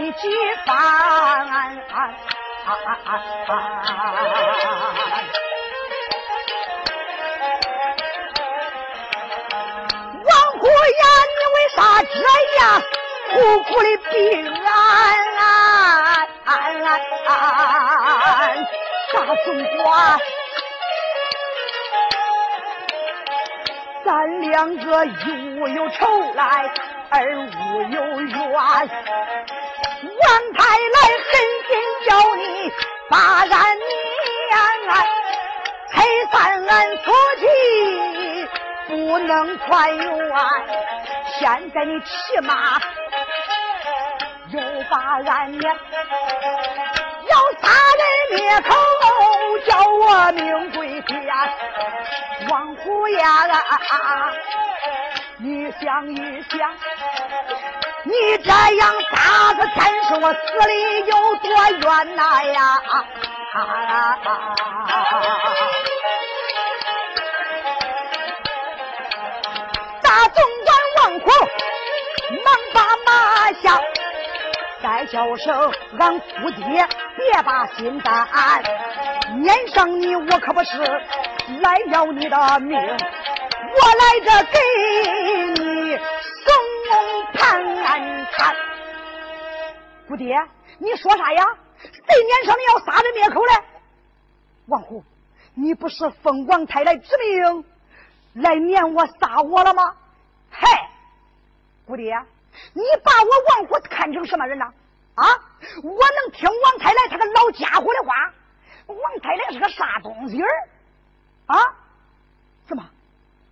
你几番。啥这样苦苦的逼俺？大总管，咱两个一无有仇来，二无有冤。王太来狠心叫你把俺撵，拆散俺夫妻不能团圆。现在你骑马又把俺娘要杀人灭口，叫我命归天。王虎呀，啊你想一想，你这样杀子天是我死里有多冤呐呀！大总管王虎。忙把马下，再叫声俺姑爹，别把心担。撵上你，我可不是来要你的命，我来这给姑爹，你说啥呀？谁撵上你要杀人灭口嘞？王虎，你不是奉王太来之命来撵我杀我了吗？嗨！姑爹，你把我王虎看成什么人了？啊！我能听王太来他个老家伙的话？王太来是个啥东西儿？啊？怎么，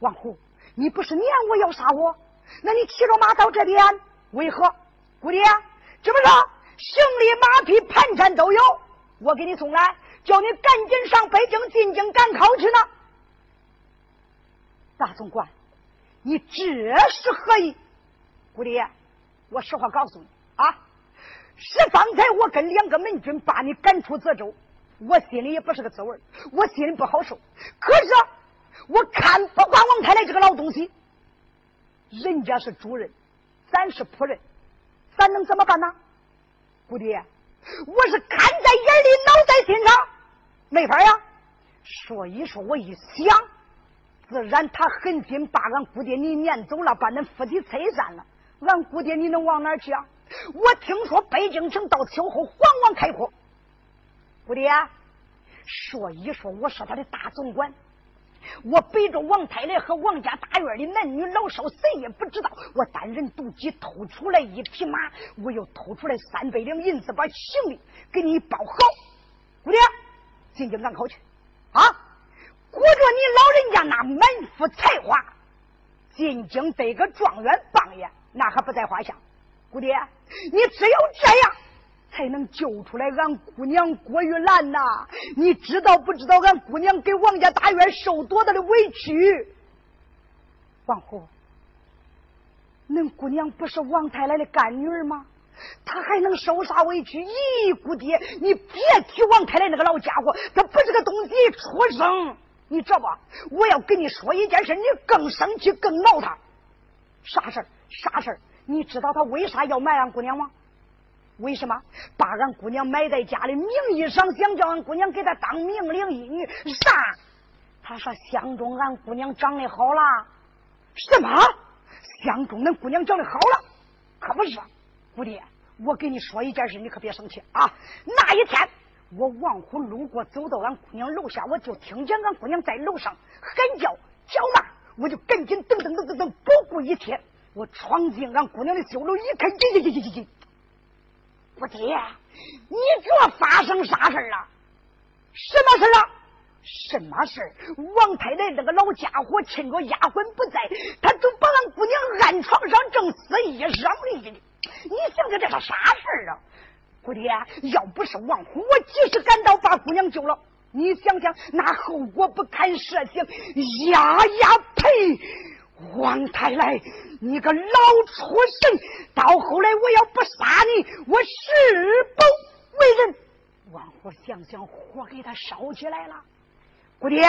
王虎，你不是撵我要杀我？那你骑着马到这边，为何？姑爹，这不是行李、马匹、盘缠都有，我给你送来，叫你赶紧上北京进京赶考去呢。大总管，你这是何意？姑爹，我实话告诉你啊，是方才我跟两个门军把你赶出泽州，我心里也不是个滋味我心里不好受。可是我看不惯王太来这个老东西，人家是主人，咱是仆人，咱能怎么办呢？姑爹，我是看在眼里，脑在心上，没法呀。说一说，我一想，自然他狠心把俺姑爹你撵走了，把恁夫妻拆散了。俺姑爹，你能往哪去啊？我听说北京城到秋后皇王开阔。姑爹，说一说，我是他的大总管，我背着王太来和王家大院的男女老少，谁也不知道。我单人独骑偷出来一匹马，我又偷出来三百两银子，把行李给你包好。姑爹，进京赶考去啊！顾着你老人家那满腹才华，进京得个状元榜眼。那还不在话下，姑爹，你只有这样才能救出来俺姑娘郭玉兰呐！你知道不知道俺姑娘给王家大院受多大的委屈？王虎，恁姑娘不是王太来的干女儿吗？她还能受啥委屈？咦，姑爹，你别提王太来那个老家伙，他不是个东西畜生！你知道吧？我要跟你说一件事，你更生气，更闹他。啥事儿？啥事儿？你知道他为啥要埋俺姑娘吗？为什么把俺姑娘埋在家里？名义上想叫俺姑娘给他当命令一女，啥？他说相中俺姑娘长得好了。什么？相中恁姑娘长得好了？可不是，姑爹，我跟你说一件事，你可别生气啊。那一天，我王虎路过，走到俺姑娘楼下，我就听见俺姑娘在楼上喊叫叫骂，我就赶紧噔噔噔噔噔不顾一切，我闯进俺姑娘的酒楼一看，进进进进进进。姑爹，你这发生啥事了？什么事啊？什么事王太太这个老家伙趁着丫鬟不在，他就把俺姑娘按床上正撕衣裳哩！你想想这是啥事啊？姑爹，要不是王虎，我及时赶到把姑娘救了，你想想那后果不堪设想！呀呀呸！王太来，你个老畜生！到后来我要不杀你，我誓不为人。王虎想想，火给他烧起来了。姑爹，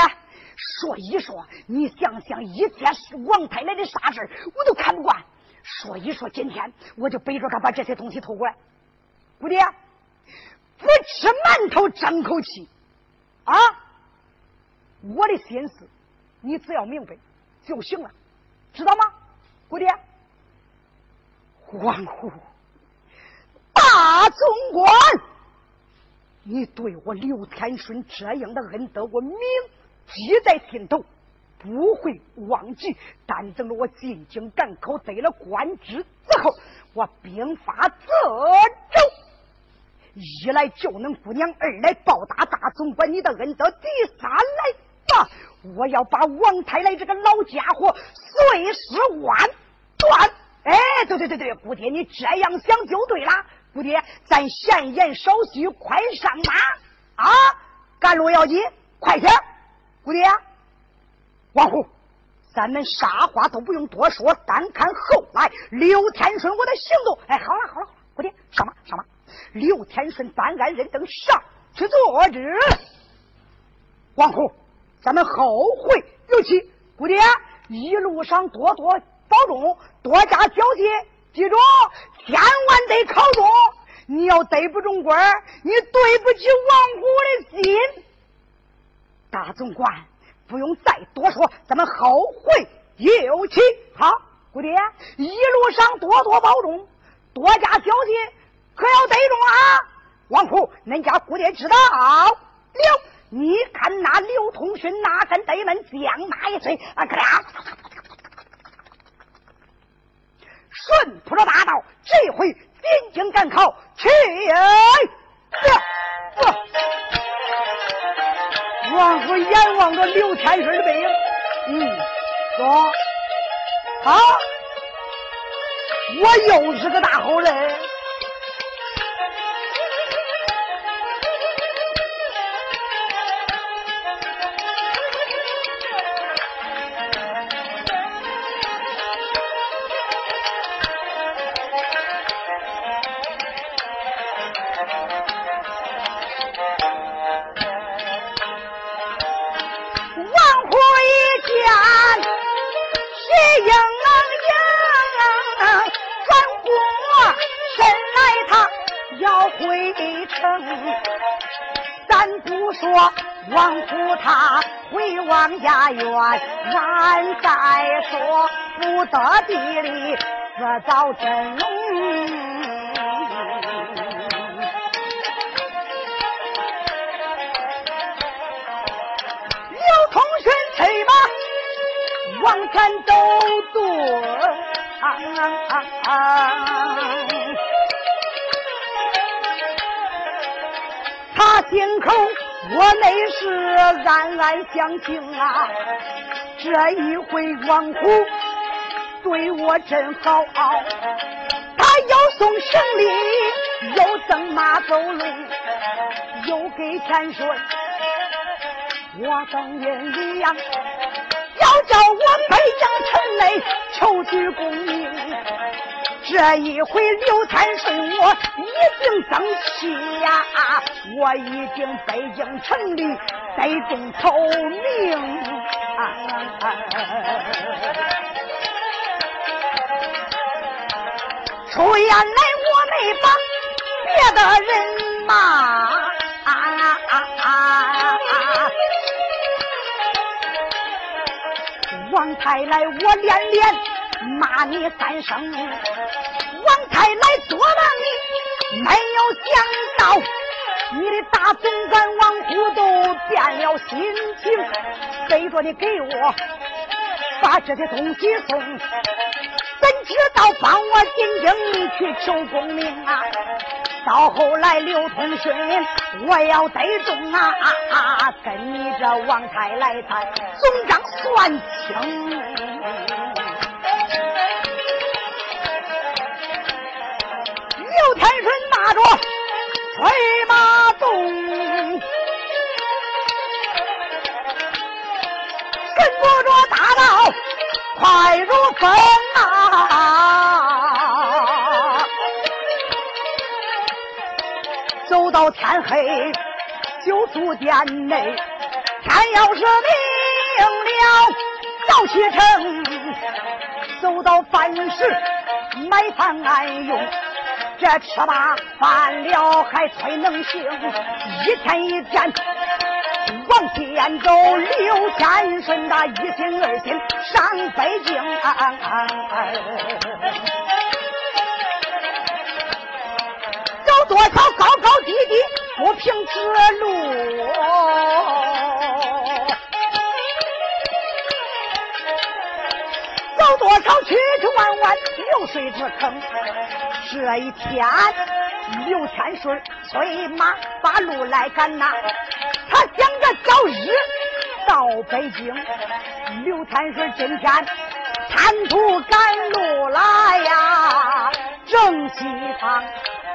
说一说，你想想一切王太来的啥事我都看不惯。说一说，今天我就背着他把这些东西偷过来。姑爹，不吃馒头争口气啊！我的心思，你只要明白就行了，知道吗？姑爹，皇后，大总管。你对我刘天顺这样的恩德，我铭记在心头，不会忘记。但等着我进京赶考，得了官职之后，我兵发泽州，一来救恁姑娘，二来报答大总管你的恩德，第三来吧，我要把王太来这个老家伙碎尸万段。哎，对对对对，姑爹，你这样想就对了。姑爹，咱闲言少叙，快上马啊！赶路要紧，快点！姑爹，王虎，咱们啥话都不用多说，单看后来刘天顺我的行动。哎，好了好了，姑爹上马上马！刘天顺办案认登上去坐之。王虎，咱们后会有期。姑爹，一路上多多保重，多加小心。记住，千万得考中！你要对不中官你对不起王虎的心。大总管，不用再多说，咱们后会有期。好，姑爹，一路上多多保重，多加小心，可要得中啊！王虎，恁家姑爹知道了。你看那刘通勋哪敢怠慢，将马一催，啊，可俩。顺铺着大道，这回进京赶考去！王虎眼望着刘天顺的背影，嗯，说：“好，我又是个大好人。”家园，俺再说不得地里自造真龙。刘通勋催马往前走遁，他心口。我内是暗暗相情啊，这一回王虎对我真好啊，他要送行李，又赠马走路，又给钱顺，我等人一样，要叫我北京城内求取功名。这一回刘天顺我已经争气呀，我已经北京城里得中头名。出言来我没帮别的人骂，王太来，我连连骂你三声。王太来做了你，没有想到你的大总管王虎都变了心情，背着你给我把这些东西送，怎知道帮我进京去求功名啊？到后来刘通顺，我要得中啊！跟你这王太来谈总账算清。天顺拿着催马动，跟不着大道快如风啊！走到天黑就住店内，天要是明了早启程，走到饭时买饭安用，这吃罢饭了还催能行，一天一天往前走，刘天顺的一心二心上北京。走多少高高低低不平之路，走多少曲曲弯弯流水之坑。这一天，刘天顺催马把路来赶呐，他想着早日到北京。刘天顺今天贪图赶路来呀，正西方。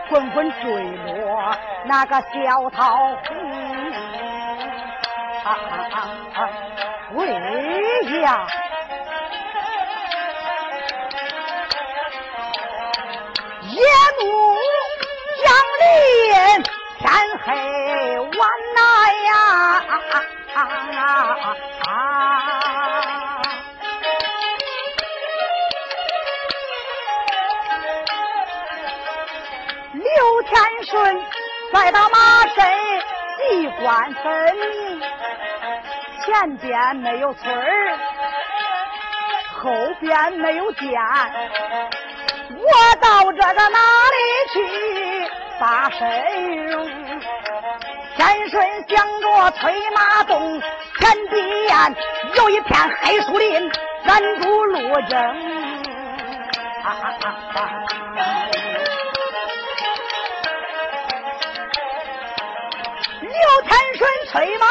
滚滚坠落那个小桃红，喂呀！夜幕降临，天黑晚来呀！刘天顺在到马身，机关分明，前边没有村儿，后边没有店，我到这个哪里去把身容？天顺想着催马动，前边有一片黑树林，拦住路征。刘天顺催马，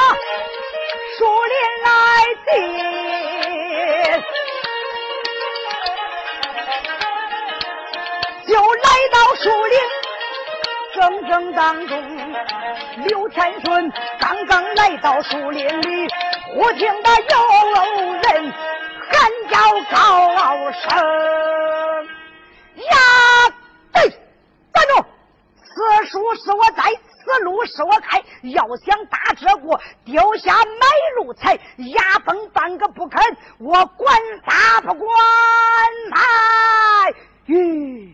树林来进，就来到树林正正当中。刘天顺刚刚来到树林里，忽听得有人喊叫高声：“呀，对，站住！此树是我栽。”此路是我开，要想打这过，丢下买路财，牙崩半个不肯，我管啥不管来？吁！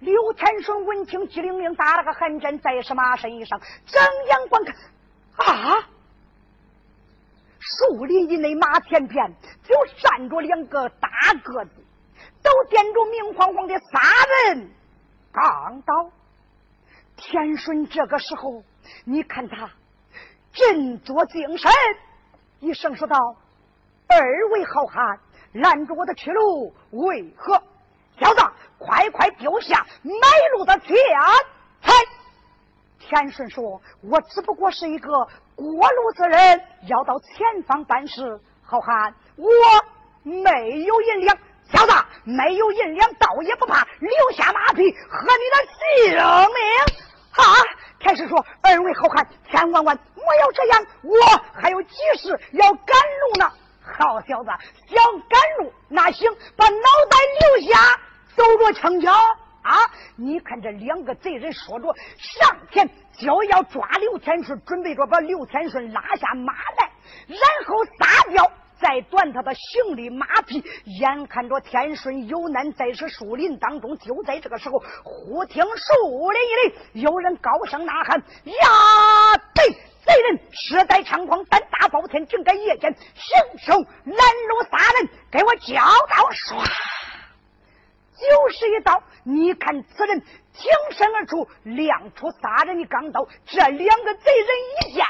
刘天顺闻听，机灵灵打了个寒战，在是马身上，睁眼观看，啊！树林以内马前边就站着两个大个子，都点着明晃晃的仨人，刚到。天顺这个时候，你看他振作精神，一声说道：“二位好汉拦住我的去路，为何？小子，快快丢下买路的钱财！”天顺说：“我只不过是一个过路之人，要到前方办事。好汉，我没有银两，小子没有银两，倒也不怕，留下马匹和你的性命。”啊！天师说：“二位好汉，千万万莫要这样，我还有急事要赶路呢。”好小子，想赶路那行，把脑袋留下，走着枪枪啊！你看这两个贼人说着，上前就要抓刘天顺，准备着把刘天顺拉下马来，然后撒掉。再断他的行李马匹，眼看着天顺有难，在这树林当中。就在这个时候，忽听树林里有人高声呐喊：“呀！对，贼人势在猖狂，胆大包天，正该夜间行凶拦路杀人，给我交刀唰，就是一刀。你看此人挺身而出，亮出杀人的钢刀，这两个贼人一见，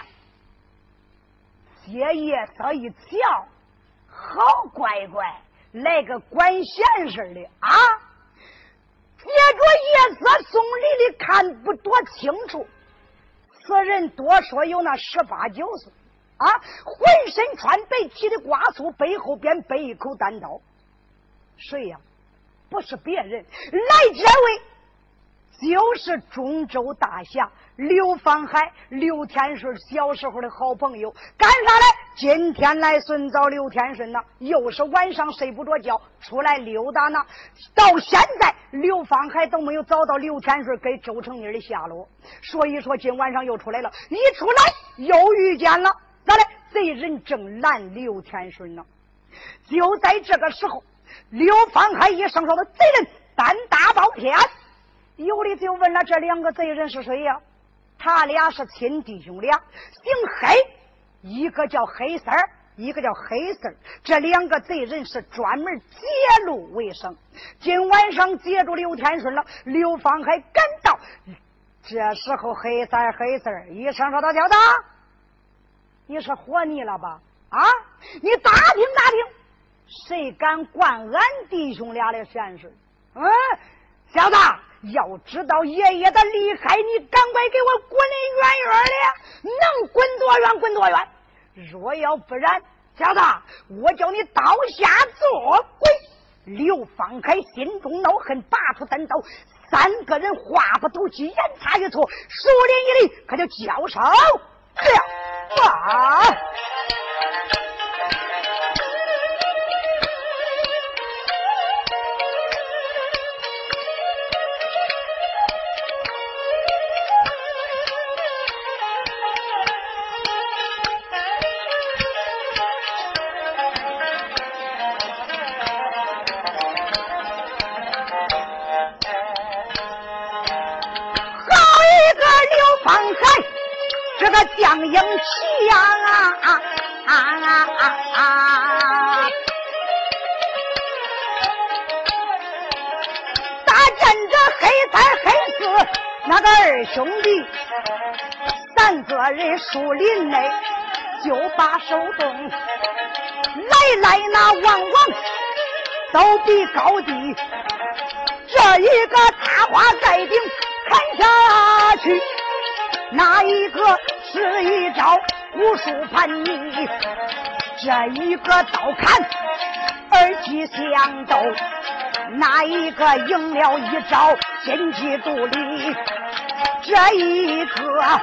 借夜色一瞧，好乖乖，来个管闲事的啊！借着夜色，送礼的看不多清楚。此人多说有那十八九岁，啊，浑身穿白旗的瓜粗，背后边背一口单刀。谁呀？不是别人，来这位。就是中州大侠刘方海，刘天顺小时候的好朋友。干啥来？今天来寻找刘天顺呢？又是晚上睡不着觉，出来溜达呢。到现在，刘方海都没有找到刘天顺跟周成妮的下落。所以说，今晚上又出来了。一出来，又遇见了咋的？贼人正拦刘天顺呢。就在这个时候，刘方海一声说的贼人胆大包天。有的就问了：这两个贼人是谁呀？他俩是亲弟兄俩，姓黑，一个叫黑三儿，一个叫黑四儿。这两个贼人是专门劫路为生。今晚上劫住刘天顺了，刘芳还赶到。这时候，黑三儿、黑四儿一声说：“大小子，你是活腻了吧？啊，你打听打听，谁敢管俺弟兄俩的闲事？嗯，小子。”要知道爷爷的厉害，你赶快给我滚得远远的，能滚多远滚多远。若要不然，小子，我叫你刀下做鬼。刘方开心中恼恨，拔出单刀，三个人话不投机，言差一错，手连一礼，可就交手了。啊！将英强，大见这黑三黑四那个二兄弟，三个人树林内就把手动，来来那往往都比高低，这一个插花盖顶砍下去，那一个。是一招无数叛逆，这一个刀砍二气相斗，那一个赢了一招心机独立，这一个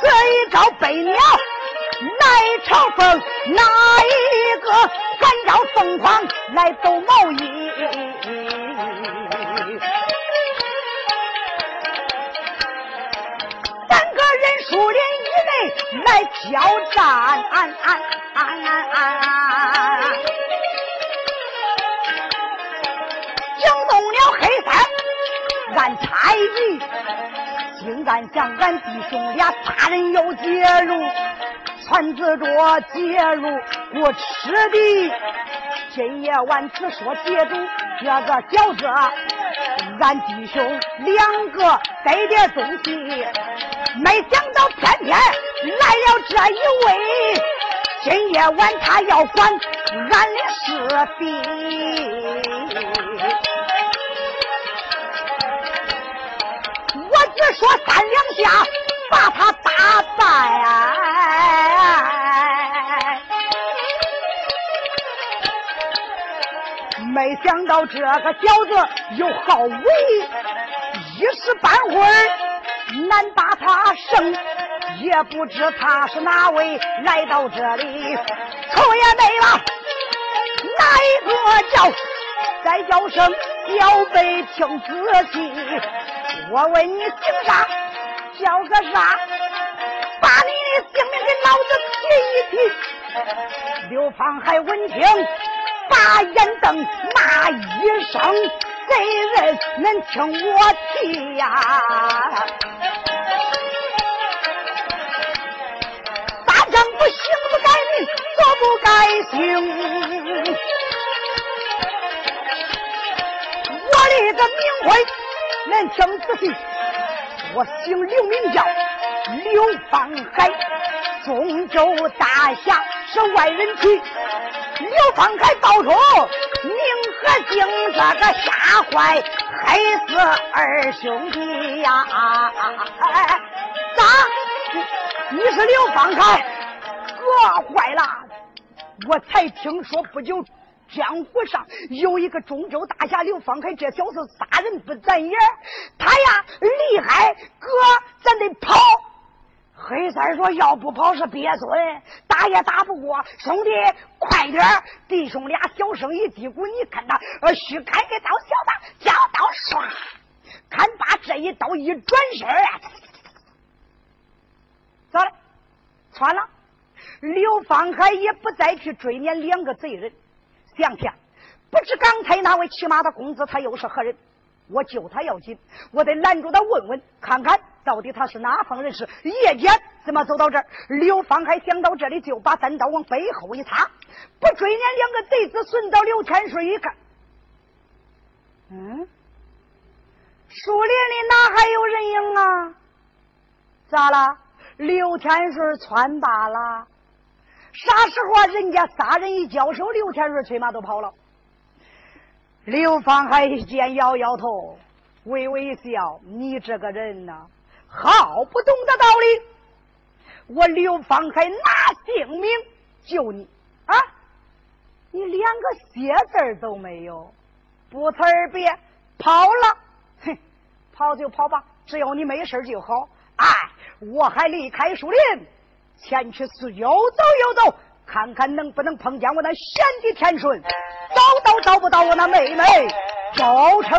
这一招飞鸟来朝风，那一个赶着凤凰来斗毛衣。树林以内来交战，惊动了黑三，俺猜疑竟敢向俺弟兄俩杀人又劫入，传子着劫入我吃的。今夜晚只说借住这个饺子，俺弟兄两个带点东西。没想到偏偏来了这一位，今夜晚他要管俺的是非。我只说三两下把他打败，没想到这个小子又好为，一时半会儿。难把他胜，也不知他是哪位来到这里，头也没了。哪一个叫？再叫声小辈听仔细。我问你姓啥？叫个啥？把你的姓名给老子提一提。刘芳海闻听，把眼瞪，骂一声：“贼人，恁听我提呀！”不该姓。我的个名讳，恁听仔细，我姓刘，名叫刘方海，中州大侠是外人提。刘方海报仇，名和姓这个吓坏害死二兄弟呀！咋？你是刘方海？哥坏了！我才听说不久。江湖上有一个中州大侠刘方海，这小子杀人不眨眼，他呀厉害，哥，咱得跑。黑三说：“要不跑是鳖孙，打也打不过。兄弟，快点弟兄俩小声一嘀咕，你看他，呃，须开个刀，小子，交刀，唰，看把这一刀一转身啊，走了，穿了。刘方海也不再去追撵两个贼人。想想，不知刚才那位骑马的公子他又是何人？我救他要紧，我得拦住他问问，看看到底他是哪方人士。夜间怎么走到这儿？刘方海想到这里，就把单刀往背后一插，不追撵两个贼子，顺到刘天顺一看，嗯，树林里哪还有人影啊？咋了？刘天顺窜罢了。啥时候啊？人家仨人一交手，刘天瑞催马都跑了。刘方海一见，摇摇头，微微一笑：“你这个人呐，好不懂得道理。我刘方海拿性命救你啊！你连个谢字都没有，不辞而别跑了。哼，跑就跑吧，只要你没事就好。哎，我还离开树林。”前去四又走又走，看看能不能碰见我那贤弟天顺，找都找不到我那妹妹，就成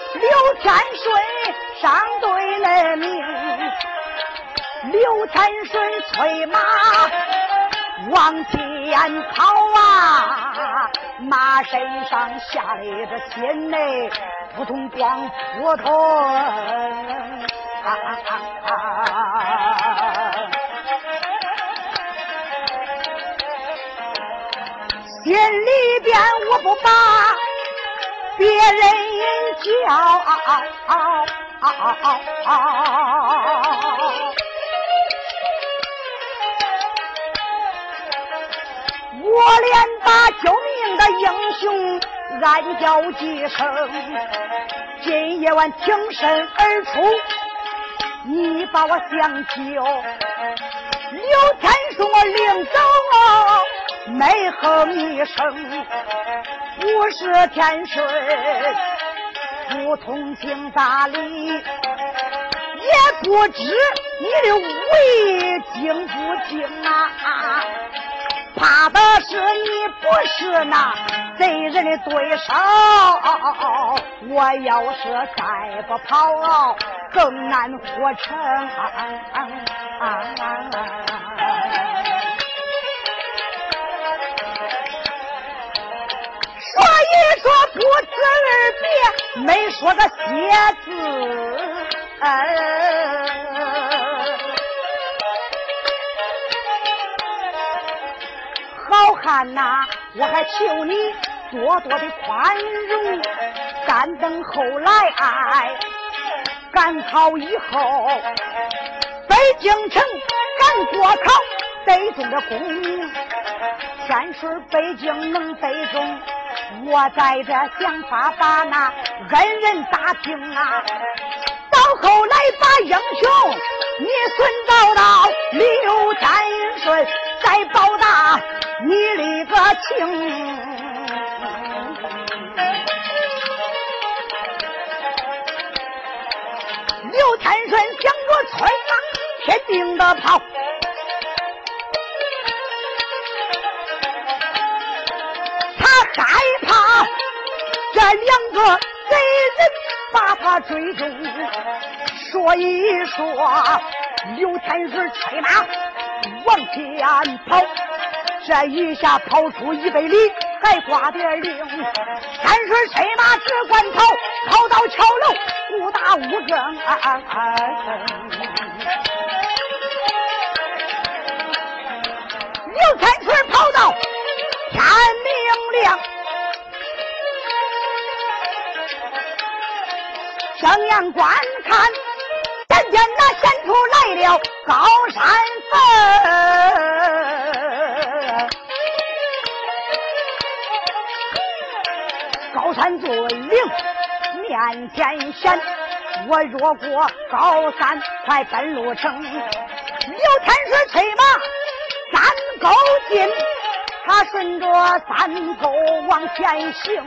刘天顺上对了名。刘天顺催马往前跑啊，马身上下了一个心内扑通光扑通。啊啊啊心里边我不把别人叫，我连把救命的英雄暗叫几声，今夜晚挺身而出，你把我相救，刘天顺我领走。没哼一声，不是天水，不通情达理，也不知你的武艺精不精啊！怕的是你不是那贼人的对手，我要是再不跑，更难活成。你说不辞而别，没说个谢字。好汉呐，我还求你多多的宽容。干等后来，哎赶考以后，北京城赶国考，得中的功名。天顺北京能北中，我在这想法把那恩人打听啊。到后来把英雄你寻找到，刘天顺再报答你的个情。刘天顺想着催马天兵的跑。这两个贼人把他追踪，说一说刘天顺催马往前跑，这一下跑出一百里，还挂点铃。天顺催马只管跑，跑到桥楼误打误撞。刘天顺跑到天明亮。睁眼观看，见见那显出来了高山峰，高山峻岭面前显。我若过高山，快奔路城。刘天顺催马三沟进，他顺着三沟往前行，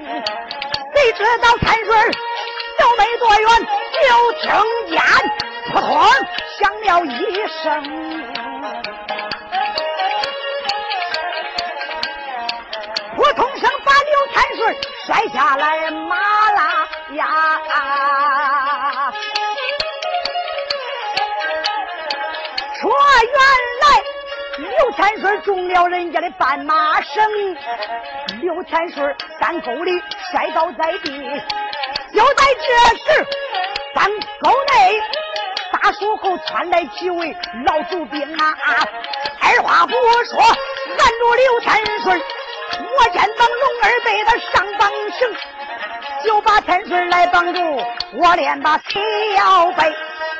谁知道天顺？走没多远，就听见扑通响了一声，扑通声把刘天顺摔下来，马拉呀！说原来刘天顺中了人家的绊马绳，刘天顺山沟里摔倒在地。就在这时，山沟内大树后窜来几位老祖兵啊！二话不说，拦住刘天顺，我肩膀龙儿背他上绑绳，就把天顺来绑住。我连把小背，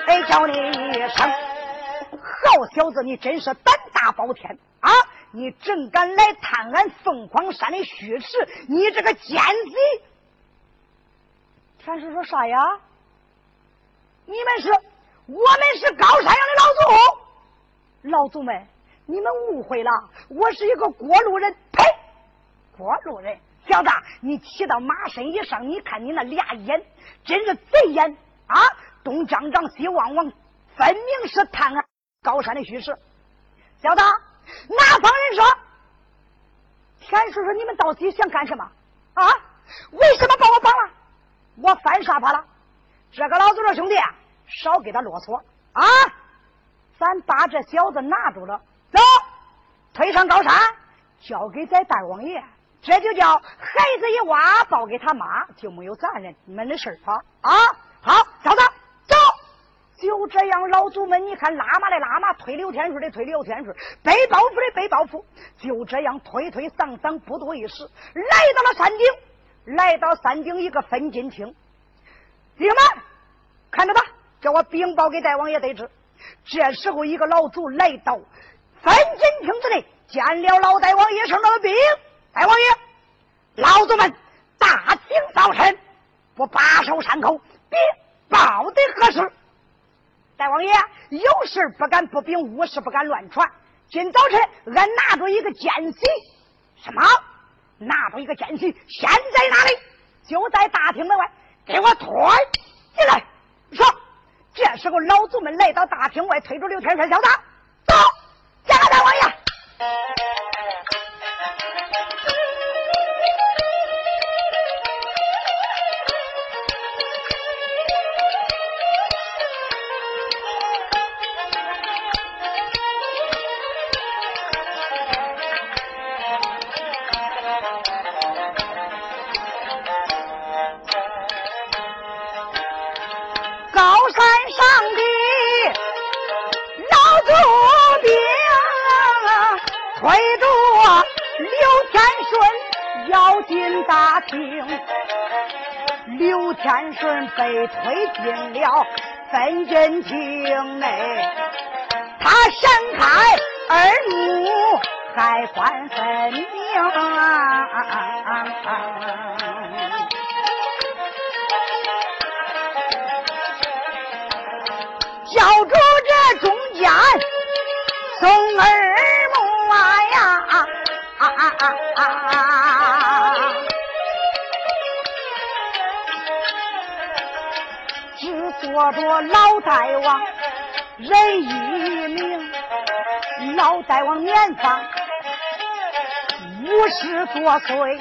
哎，叫你一声，好小子，你真是胆大包天啊！你真敢来探俺凤凰山的虚实，你这个奸贼！天顺说啥呀？你们是，我们是高山上的老祖，老祖们，你们误会了，我是一个过路人。呸！过路人，小子，你骑到马身以上，你看你那俩眼，真是贼眼啊！东张张，西望望，分明是探俺高山的虚实。小子，哪方人说？天顺说：“你们到底想干什么？啊？为什么把我绑了？”我犯啥法了？这个老祖说兄弟，少给他啰嗦啊！咱把这小子拿住了，走，推上高山，交给咱大王爷。这就叫孩子一挖，报给他妈，就没有咱人们的事啊！啊，好，小子，走。就这样，老祖们，你看拉嘛的拉嘛，推刘天顺的推刘天顺，背包袱的背包袱，就这样推推搡搡，不多一时，来到了山顶。来到山顶一个分金厅，弟兄们看着吧，叫我禀报给大王爷得知。这时候，一个老祖来到分金厅之内，见了老大王爷，上了禀大王爷，老祖们大清早晨不把守山口，禀报的何事？大王爷有事不敢不禀，无事不敢乱传。今早晨俺拿着一个奸细，什么？拿出一个奸细，现在哪里？就在大厅门外，给我推进来。说，这时候老祖们来到大厅外，推着刘天帅小子，走，见大王爷。推着刘天顺要进大厅，刘天顺被推进了分金厅内，他闪开耳目海关分明。教主这中间送耳目啊呀！啊啊啊啊！只坐着老大王人一名，老大王年方五十多岁，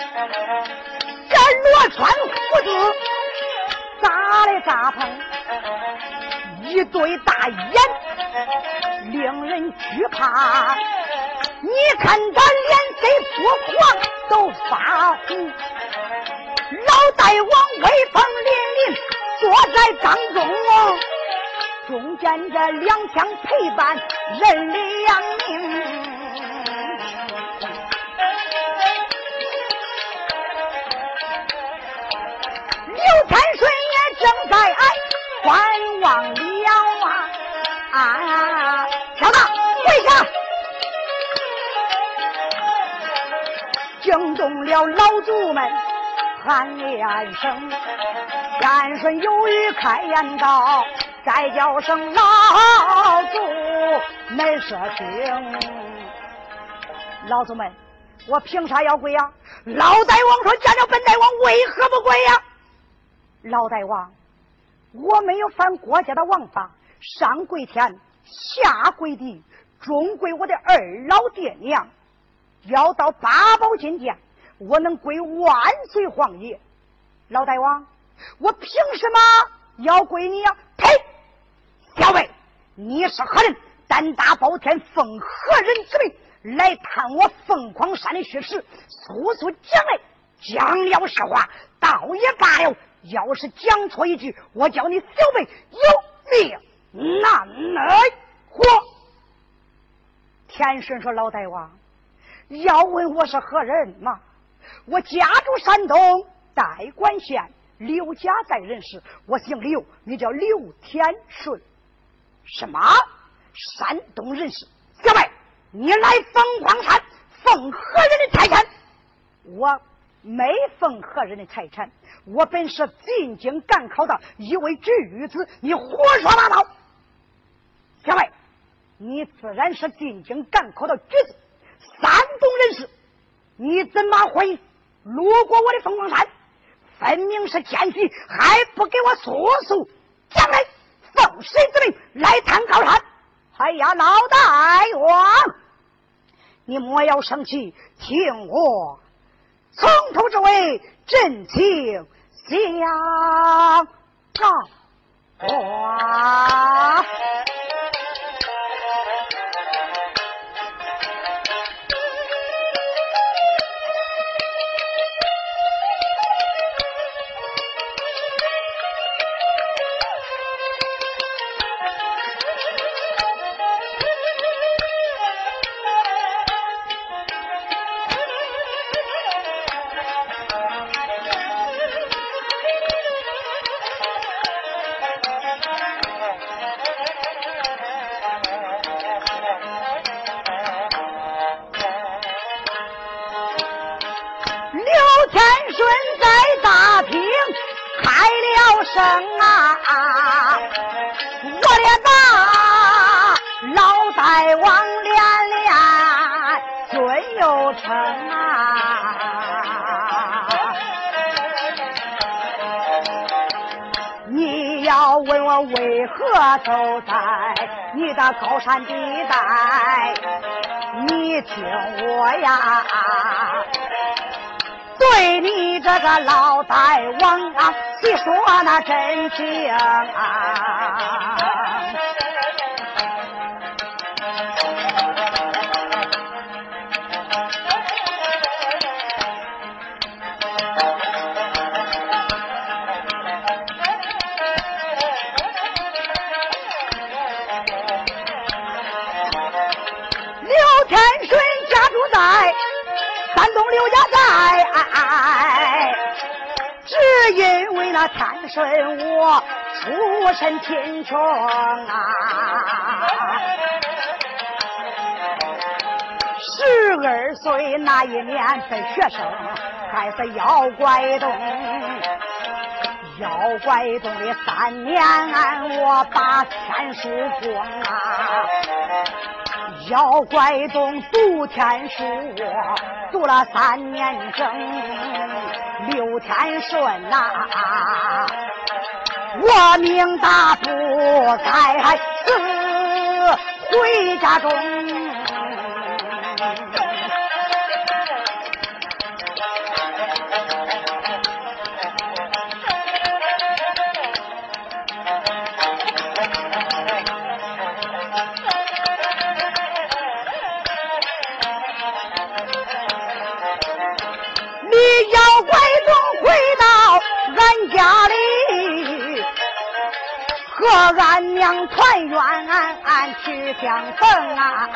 这罗川胡子咋的咋碰？一对大眼，令人惧怕。你看他脸色枯黄，都发红。老大王威风凛凛，坐在当中，中间这两枪陪伴，人两命。刘天顺也正在观望了。啊！小子，跪下！惊动了老祖们，喊连声。天顺有语开言道：“再叫声老祖没说听。”老祖们，我凭啥要跪呀？老大王说：“见了本大王，为何不跪呀？”老大王，我没有犯国家的王法。上跪天，下跪地，中跪我的二老爹娘。要到八宝金殿，我能跪万岁皇爷。老大王，我凭什么要跪你呀？呸！小辈，你是何人？胆大包天，奉何人之命来探我凤凰山的虚实？速速讲来！讲了实话，倒也罢了；要是讲错一句，我叫你小辈有命。难来活。天顺说：“老大王，要问我是何人吗？我家住山东代管县，刘家在人世。我姓刘，名叫刘天顺。什么？山东人士？小妹，你来凤凰山奉何人的财产？我没奉何人的财产，我本是进京赶考的一位举子。你胡说八道！”小妹，你自然是进京赶考的举子，山东人士，你怎么会路过我的凤凰山？分明是奸细，还不给我速速将来，奉谁之命来探高山？哎呀，老大王，你莫要生气，听我从头至尾真情相告。哇！走在你的高山地带，你听我呀，对你这个老大王啊，细说那真情刘家寨，只因为那天顺我出身贫穷啊，十二岁那一年分学生，还是妖怪洞。妖怪洞的三年，我把天书光啊。妖怪洞读天书，读了三年整。六天顺呐，我命大不该死回家中。俺娘团圆去相逢啊！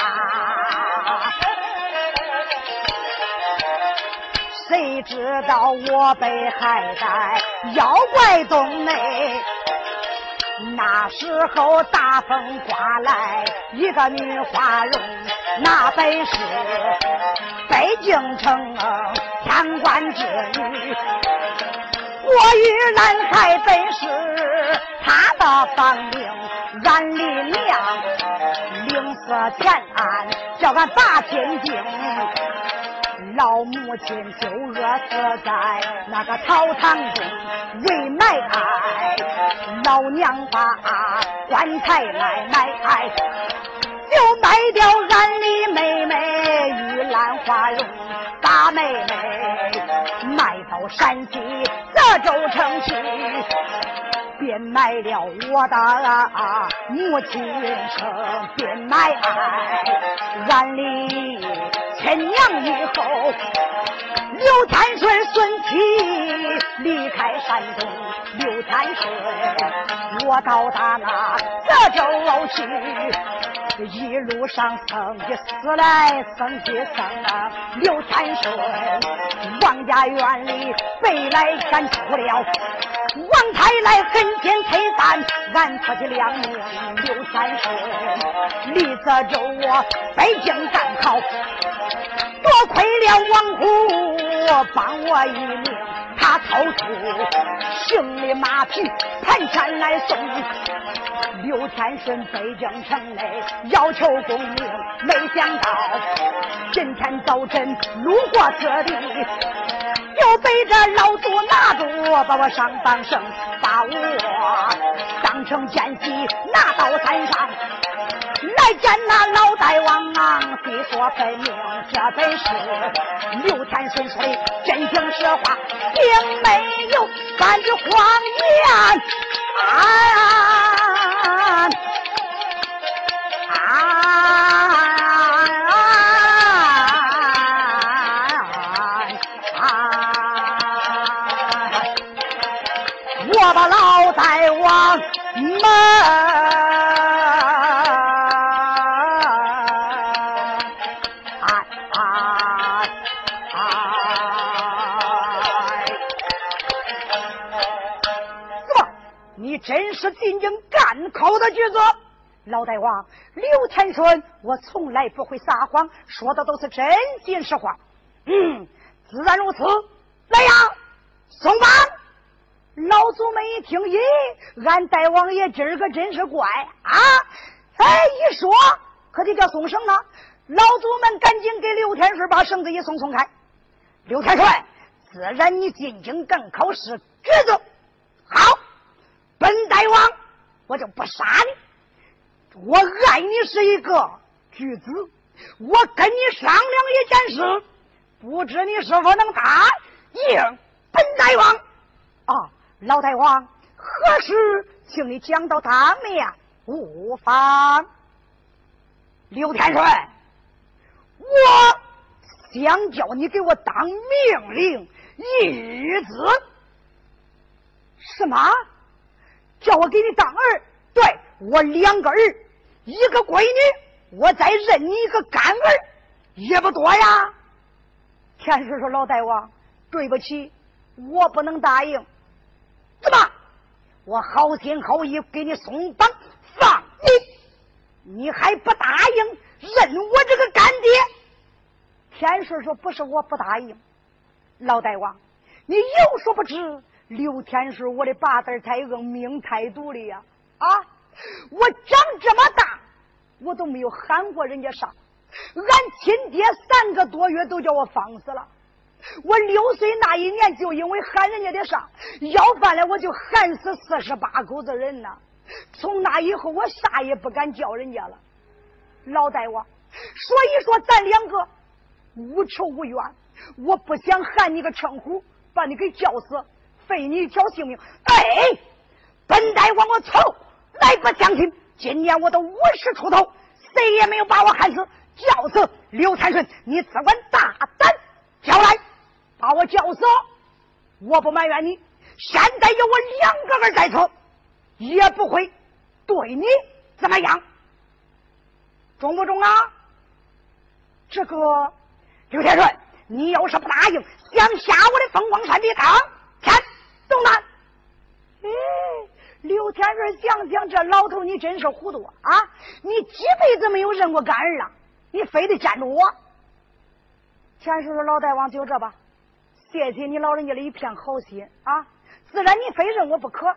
谁知道我被害在妖怪洞内？那时候大风刮来，一个女花容，那本是北京城天官之女。我与兰海本是他的房领，俺李娘领色前安，叫俺大天津。老母亲就饿死在那个草堂中，为埋哀，老娘把棺材来埋，就卖掉俺的妹妹玉兰花容大妹妹，卖到山西。德州城去，变卖了我的母亲生，变卖爱，俺离亲娘以后，刘三顺孙七离开山东，刘三顺我到达那德州去。一路上生的死来生的生啊，刘三顺，王家院里被来赶出了，王太来狠心推翻，俺出的两命。刘三顺，李泽州我北京赶考，多亏了王虎帮我一命，他掏出行李马匹盘缠来送。刘天顺北京城内要求功名，没想到今天早晨路过这里，就被这老祖拿住，把我上半生，把我当成奸细拿到山上，来见那老大王啊，细说分明，这本是刘天顺说的真情实话，并没有半句谎言。啊！啊把老大王门，怎么？你真是进京赶考的举子？老大王，刘天顺，我从来不会撒谎，说的都是真心实话。嗯，自然如此。来呀，送吧。老祖们一听，咦，俺大王爷今儿个真是乖啊！哎，一说可得叫送绳呢。老祖们赶紧给刘天顺把绳子一松松开。刘天顺，自然你进京赶考试侄子，好，本大王我就不杀你。我爱你是一个举子，我跟你商量一件事，不知你是否能答应本大王？啊，老大王，何时？请你讲到当面，无妨。刘天顺，我想叫你给我当命令义子。什么？叫我给你当儿？对我两个儿。一个闺女，我再认你一个干儿，也不多呀。天师说：“老大王，对不起，我不能答应。怎么？我好心好意给你松绑放你，你还不答应认我这个干爹？天顺说不是我不答应，老大王，你有所不知，刘天顺我的八字太硬，命太毒的呀！啊，我长这么大，我都没有喊过人家上，俺亲爹三个多月都叫我放死了。我六岁那一年，就因为喊人家的上要饭了，我就喊死四十八口子人呐。从那以后，我啥也不敢叫人家了。老大王，所以说咱两个无仇无怨，我不想喊你个称呼，把你给叫死，废你一条性命。哎，本大王我操，来不相信，今年我都五十出头，谁也没有把我喊死，叫死刘参顺，你只管大胆叫来。把我叫死，我不埋怨你。现在有我两个儿在此，也不会对你怎么样，中不中啊？这个刘天顺，你要是不答应，想下我的凤凰山的当，天动南。哎，刘天顺，想想这老头，你真是糊涂啊！你几辈子没有认过干儿了，你非得见着我？天顺说：“老大王，就这吧。”谢谢你老人家的一片好心啊！自然你非认我不可，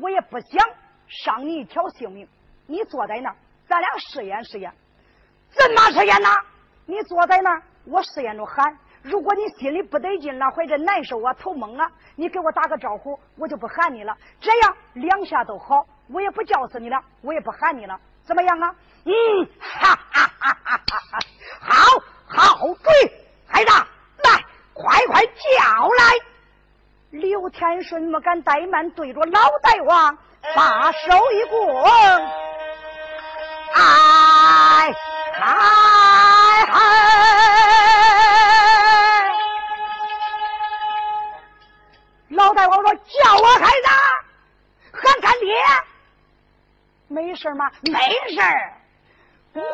我也不想伤你一条性命。你坐在那儿，咱俩试验试验。怎么试验呢？你坐在那儿，我试验着喊。如果你心里不得劲了，或者难受啊、头蒙啊，你给我打个招呼，我就不喊你了。这样两下都好，我也不叫死你了，我也不喊你了。怎么样啊？嗯，哈哈哈哈哈！好好对，孩子。快快叫来！刘天顺没敢怠慢，对着老大王把手一拱，哎哎哎！老大王说：“叫我孩子，喊干爹，没事吗？没事我的。”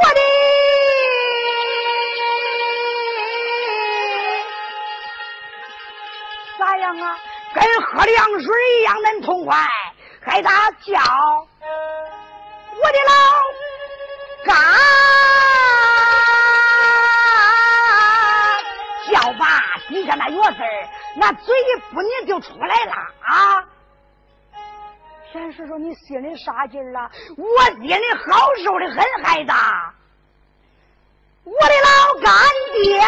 啊？跟喝凉水一样恁痛快，还咋叫？我的老干叫吧，底下那药丝儿，那嘴一不你就出来了啊！先说说：“你心里啥劲儿了？我心里好受的很，孩子，我的老干爹呀！”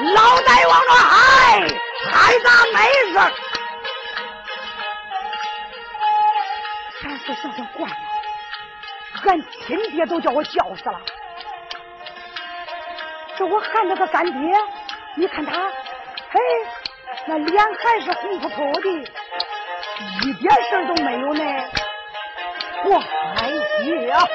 老大王说：“嗨，孩子没事。”三四想想怪了，俺亲爹都叫我叫死了，这我喊那个干爹，你看他，嘿，那脸还是红扑扑的，一点事都没有呢。我哎呀！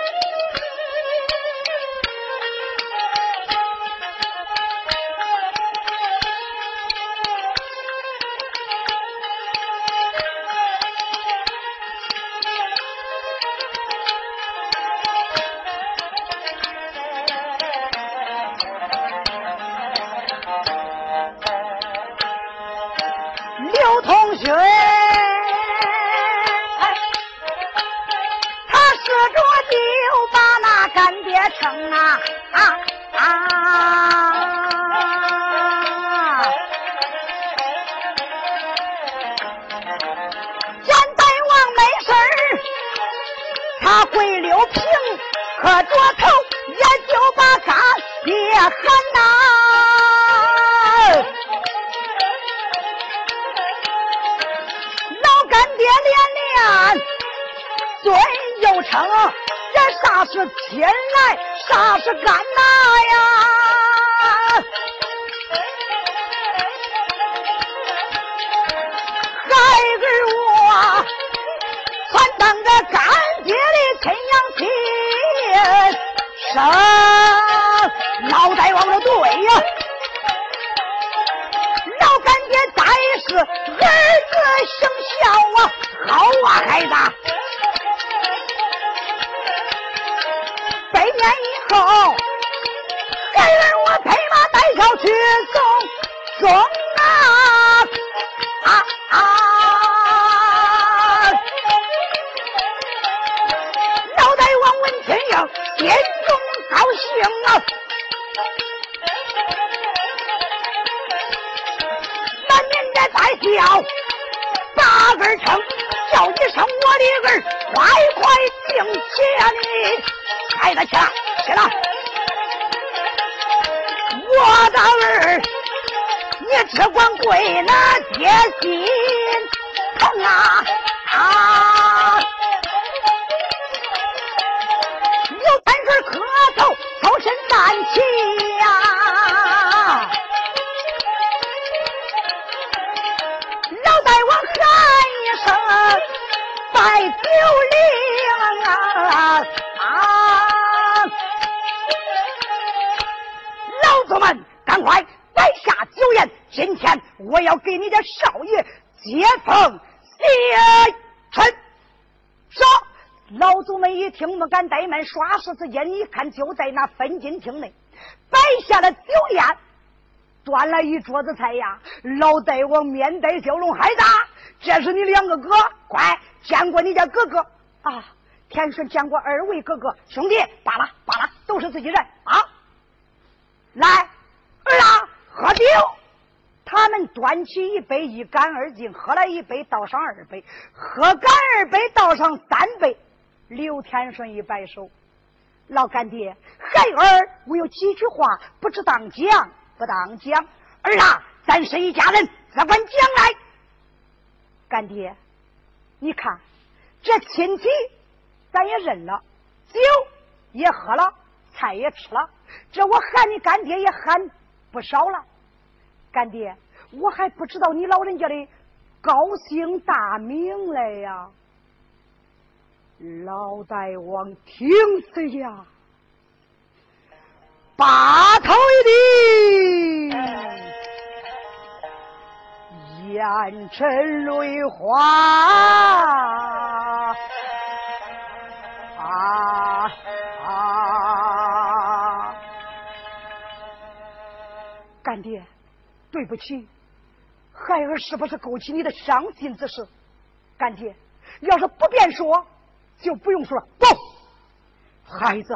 对，又称这啥是天来，啥是干那呀？孩儿我，全当个干爹的亲娘亲，生脑袋往这对呀。老干爹在世，儿子行孝啊，好啊孩子。年以后，还让我披麻戴孝去送送啊！老太王闻听后，心中高兴啊！满面的带笑，把儿称叫一声我的儿，快快进家你。孩子起来，起来！我的儿，你只管跪那爹心疼啊啊！有三水磕头，抽身站起呀！老大王喊一声拜九灵啊！啊！今天我要给你的少爷接风谢春。说，老祖们一听不敢怠慢，刷时之间，一看就在那分金厅内摆下了酒宴，端了一桌子菜呀。老大王面带笑容，孩子，这是你两个哥，快见过你家哥哥啊！天顺见过二位哥哥，兄弟，罢了罢了，都是自己人啊！来，儿啊，喝酒。他们端起一杯，一干二净，喝了一杯，倒上二杯，喝干二杯，倒上三杯。刘天顺一摆手，老干爹，孩儿我有几句话，不知当讲不当讲。儿啊，咱是一家人，只管讲来。干爹，你看这亲戚。咱也认了，酒也喝了，菜也吃了，这我喊你干爹也喊不少了。干爹，我还不知道你老人家的高姓大名来呀！老大王听谁呀，把头一低，眼沉泪花。啊啊！干爹，对不起，孩儿是不是勾起你的伤心之事？干爹，要是不便说，就不用说了。不，孩子，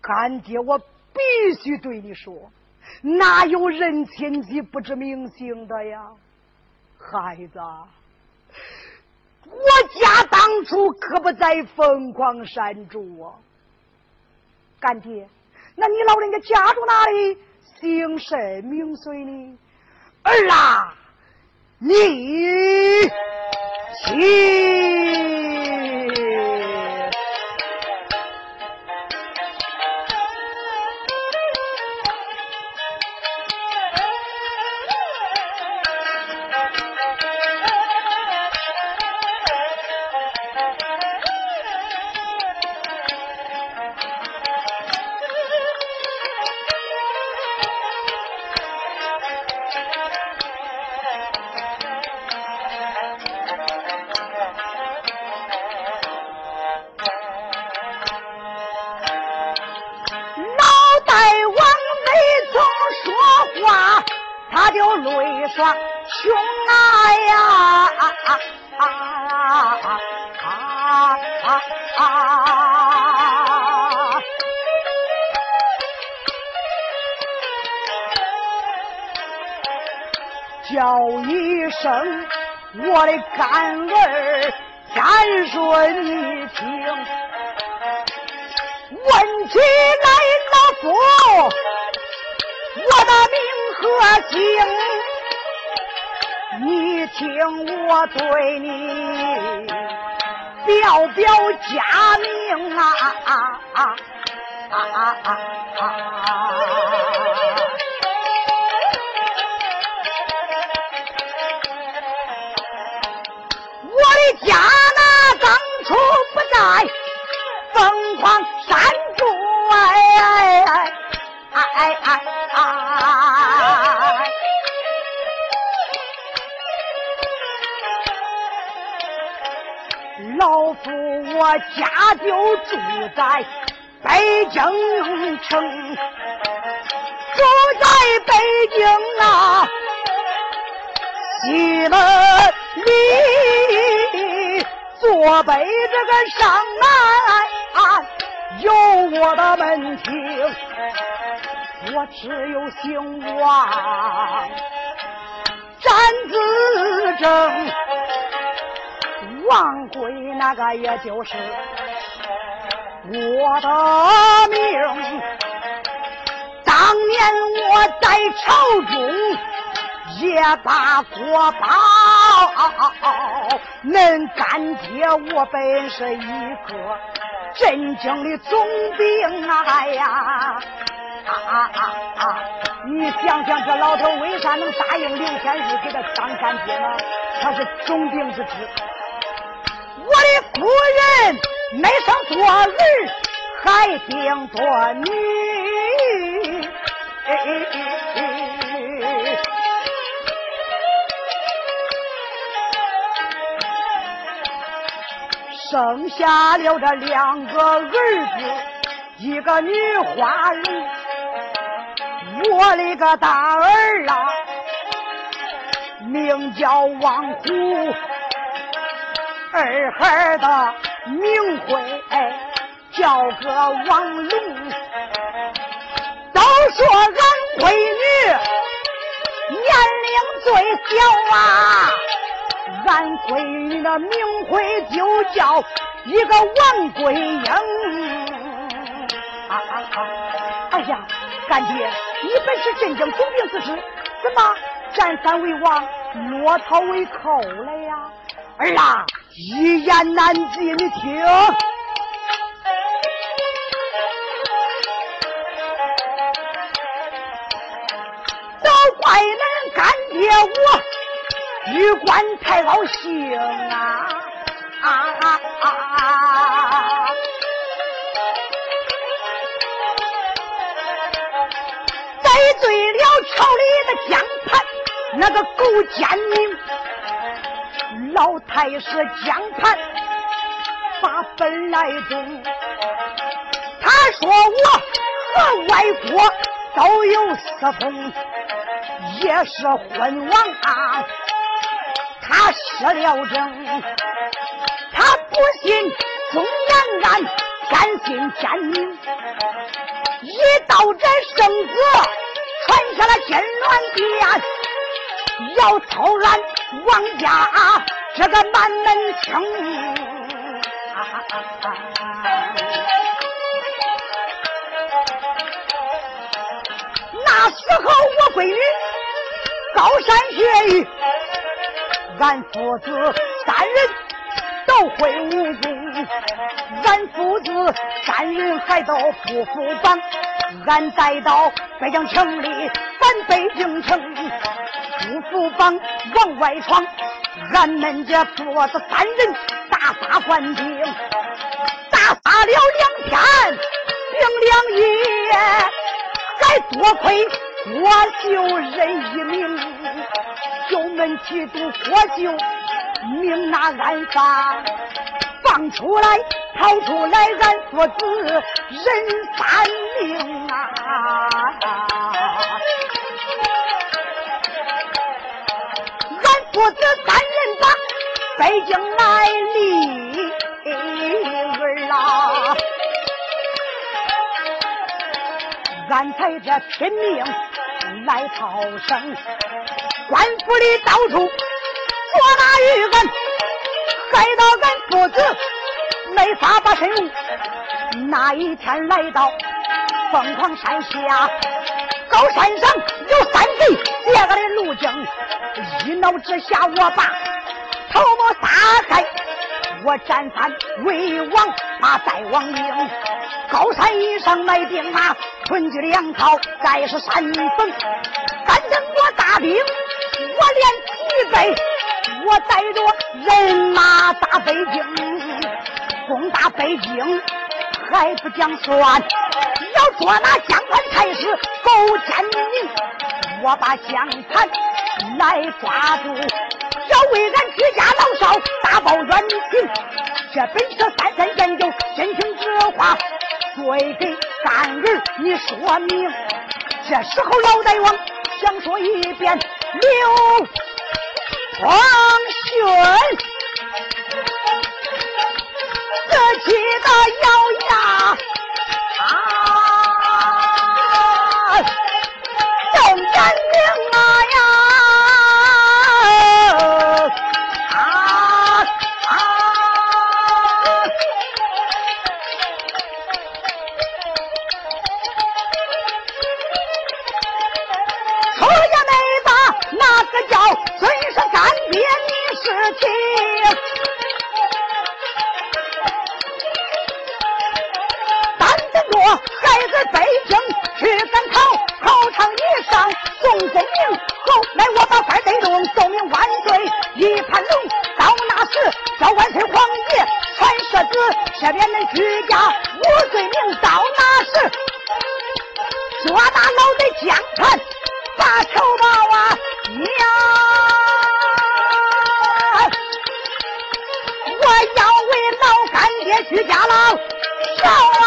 干爹，我必须对你说，哪有人亲戚不知名姓的呀？孩子。我家当初可不在凤凰山住啊，干爹，那你老人家家住哪里？姓甚名谁呢？儿啊，你起。家那当初不在凤凰山住，哎哎哎哎哎哎！老夫我家就住在北京城，住在北京啊西门里。坐北这个上岸，有我的门庭。我只有姓王，站子正，王贵那个也就是我的命。当年我在朝中也把国宝，恁干爹我本是一个镇江的总兵啊！呀！啊啊啊啊！你想想，这老头为啥能答应刘天玉给他当干爹呢？他是总兵之子。我的夫人没生做儿，还顶着女。哎哎哎生下了这两个儿子，一个女花容。我的个大儿啊，名叫王虎，二孩的名讳叫个王龙。都说俺闺女年龄最小啊，俺闺女的名讳就叫一个王桂英。啊啊啊！哎呀！干爹，你本是镇江总兵之子，怎么占山为王，落草为寇了呀？儿啊，一言难尽，你听。都怪恁干爹我玉官太高兴啊！啊啊啊！啊得罪了朝里的江盘，那个狗奸佞，老太师江盘把本来中，他说我和外国都有私通，也是昏王啊，他失了政，他不信中央案，甘心奸佞，一到这圣旨。传下了金銮殿，要偷俺王家这个满门清。那时候我闺女高山学艺，俺父子三人都会武功，俺父子三人还都不服榜。俺带到北京城里，咱北京城不服榜往外闯，俺们这父子三人打发官兵，打发了两天两夜，还多亏郭秀人一命，九门提督郭秀命那暗杀。放出来，逃出来，俺父子人三命啊！俺父子三人把北京来立儿啦，俺才这拼命来逃生，官府里到处捉拿鱼案。害到俺父子没法把身入。那一天来到凤凰山下，高山上有三贼借俺的路径，一恼之下我把头目打开，我斩翻魏王，把代王命。高山以上买兵马，囤积粮草，再是山峰。反正我大兵，连几备。我带着人马打北京，攻打北京还不讲算，要捉拿江盘才是狗奸佞。我把江盘来抓住，要为俺居家老少大报冤情。这本是三三见酒真情之话，对给干儿你说明。这时候老大王想说一遍，刘。黄轩，这气得咬牙啊！来我把官得中，奏明万岁一盘龙。到那时叫万岁皇爷传圣旨，这边的居家无罪名。到那时抓打老贼江滩，把仇报啊！呀，我要为老干爹居家牢，少啊！